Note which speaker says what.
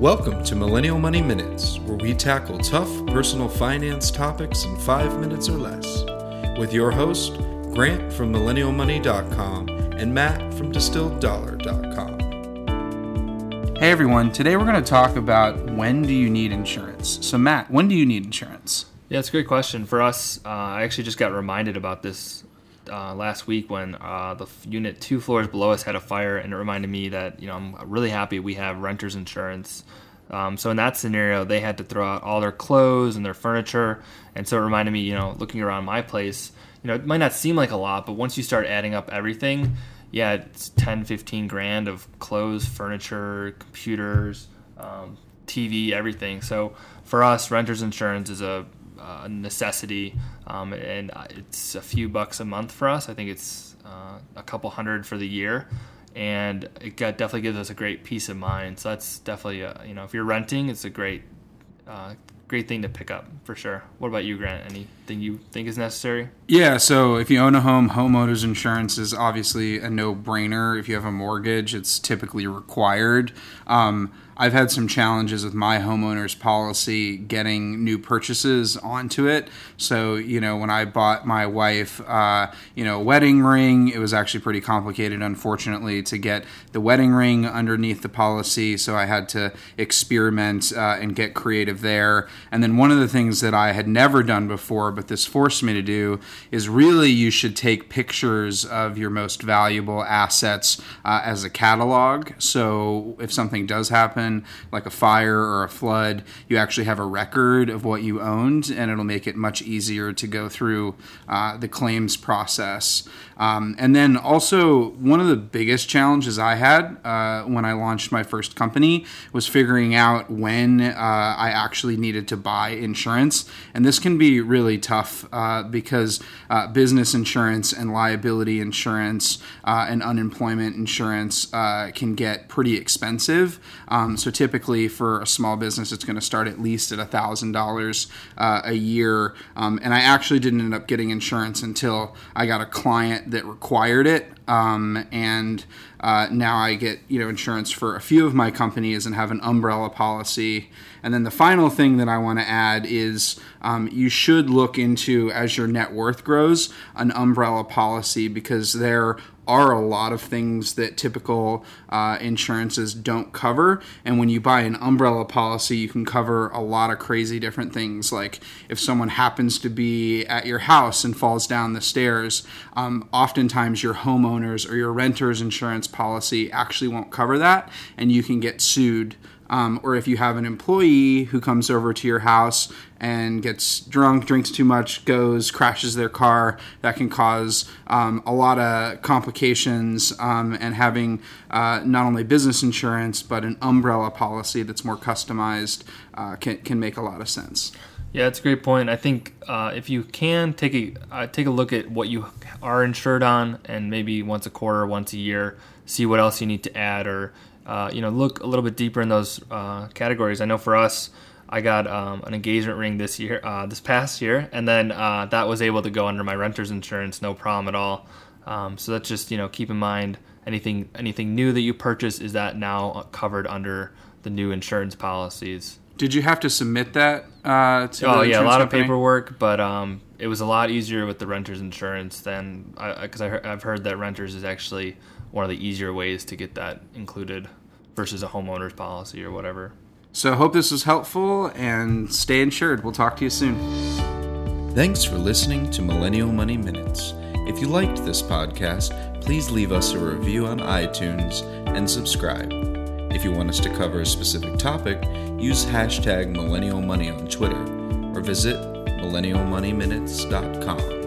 Speaker 1: Welcome to Millennial Money Minutes, where we tackle tough personal finance topics in five minutes or less. With your host, Grant from MillennialMoney.com and Matt from DistilledDollar.com.
Speaker 2: Hey everyone, today we're going to talk about when do you need insurance. So, Matt, when do you need insurance?
Speaker 3: Yeah, it's a great question. For us, uh, I actually just got reminded about this uh, last week when uh, the unit two floors below us had a fire, and it reminded me that you know I'm really happy we have renters insurance. Um, so in that scenario, they had to throw out all their clothes and their furniture, and so it reminded me, you know, looking around my place, you know, it might not seem like a lot, but once you start adding up everything, yeah, it's 10, 15 grand of clothes, furniture, computers, um, TV, everything. So for us, renters insurance is a uh, necessity, um, and it's a few bucks a month for us. I think it's uh, a couple hundred for the year, and it got, definitely gives us a great peace of mind. So that's definitely a, you know if you're renting, it's a great uh, great thing to pick up for sure. What about you, Grant? Anything you think is necessary?
Speaker 2: Yeah, so if you own a home, homeowners insurance is obviously a no brainer. If you have a mortgage, it's typically required. Um, I've had some challenges with my homeowner's policy getting new purchases onto it. So, you know, when I bought my wife, uh, you know, a wedding ring, it was actually pretty complicated, unfortunately, to get the wedding ring underneath the policy. So I had to experiment uh, and get creative there. And then one of the things that I had never done before, but this forced me to do, is really you should take pictures of your most valuable assets uh, as a catalog. So if something does happen, like a fire or a flood, you actually have a record of what you owned, and it'll make it much easier to go through uh, the claims process. Um, and then also, one of the biggest challenges I had uh, when I launched my first company was figuring out when uh, I actually needed to buy insurance. And this can be really tough uh, because uh, business insurance and liability insurance uh, and unemployment insurance uh, can get pretty expensive. Um, so typically, for a small business, it's going to start at least at $1,000 a year. Um, and I actually didn't end up getting insurance until I got a client that required it, um, and uh, now I get you know insurance for a few of my companies and have an umbrella policy. And then the final thing that I want to add is um, you should look into as your net worth grows an umbrella policy because there are a lot of things that typical uh, insurances don't cover. And when you buy an umbrella policy, you can cover a lot of crazy different things. Like if someone happens to be at your house and falls down the stairs, um, oftentimes your homeowners or your renter's insurance policy actually won't cover that, and you can get sued um, or if you have an employee who comes over to your house and gets drunk, drinks too much, goes, crashes their car, that can cause um, a lot of complications. Um, and having uh, not only business insurance, but an umbrella policy that's more customized uh, can, can make a lot of sense.
Speaker 3: Yeah, that's a great point. I think uh, if you can take a uh, take a look at what you are insured on, and maybe once a quarter, once a year, see what else you need to add, or uh, you know, look a little bit deeper in those uh, categories. I know for us, I got um, an engagement ring this year, uh, this past year, and then uh, that was able to go under my renter's insurance, no problem at all. Um, so that's just you know keep in mind anything anything new that you purchase is that now covered under the new insurance policies.
Speaker 2: Did you have to submit that? Uh, to
Speaker 3: oh yeah, a lot
Speaker 2: company?
Speaker 3: of paperwork, but um, it was a lot easier with the renter's insurance than because I've heard that renters is actually one of the easier ways to get that included versus a homeowner's policy or whatever.
Speaker 2: So, hope this was helpful and stay insured. We'll talk to you soon.
Speaker 1: Thanks for listening to Millennial Money Minutes. If you liked this podcast, please leave us a review on iTunes and subscribe. If you want us to cover a specific topic, use hashtag Millennial Money on Twitter or visit millennialmoneyminutes.com.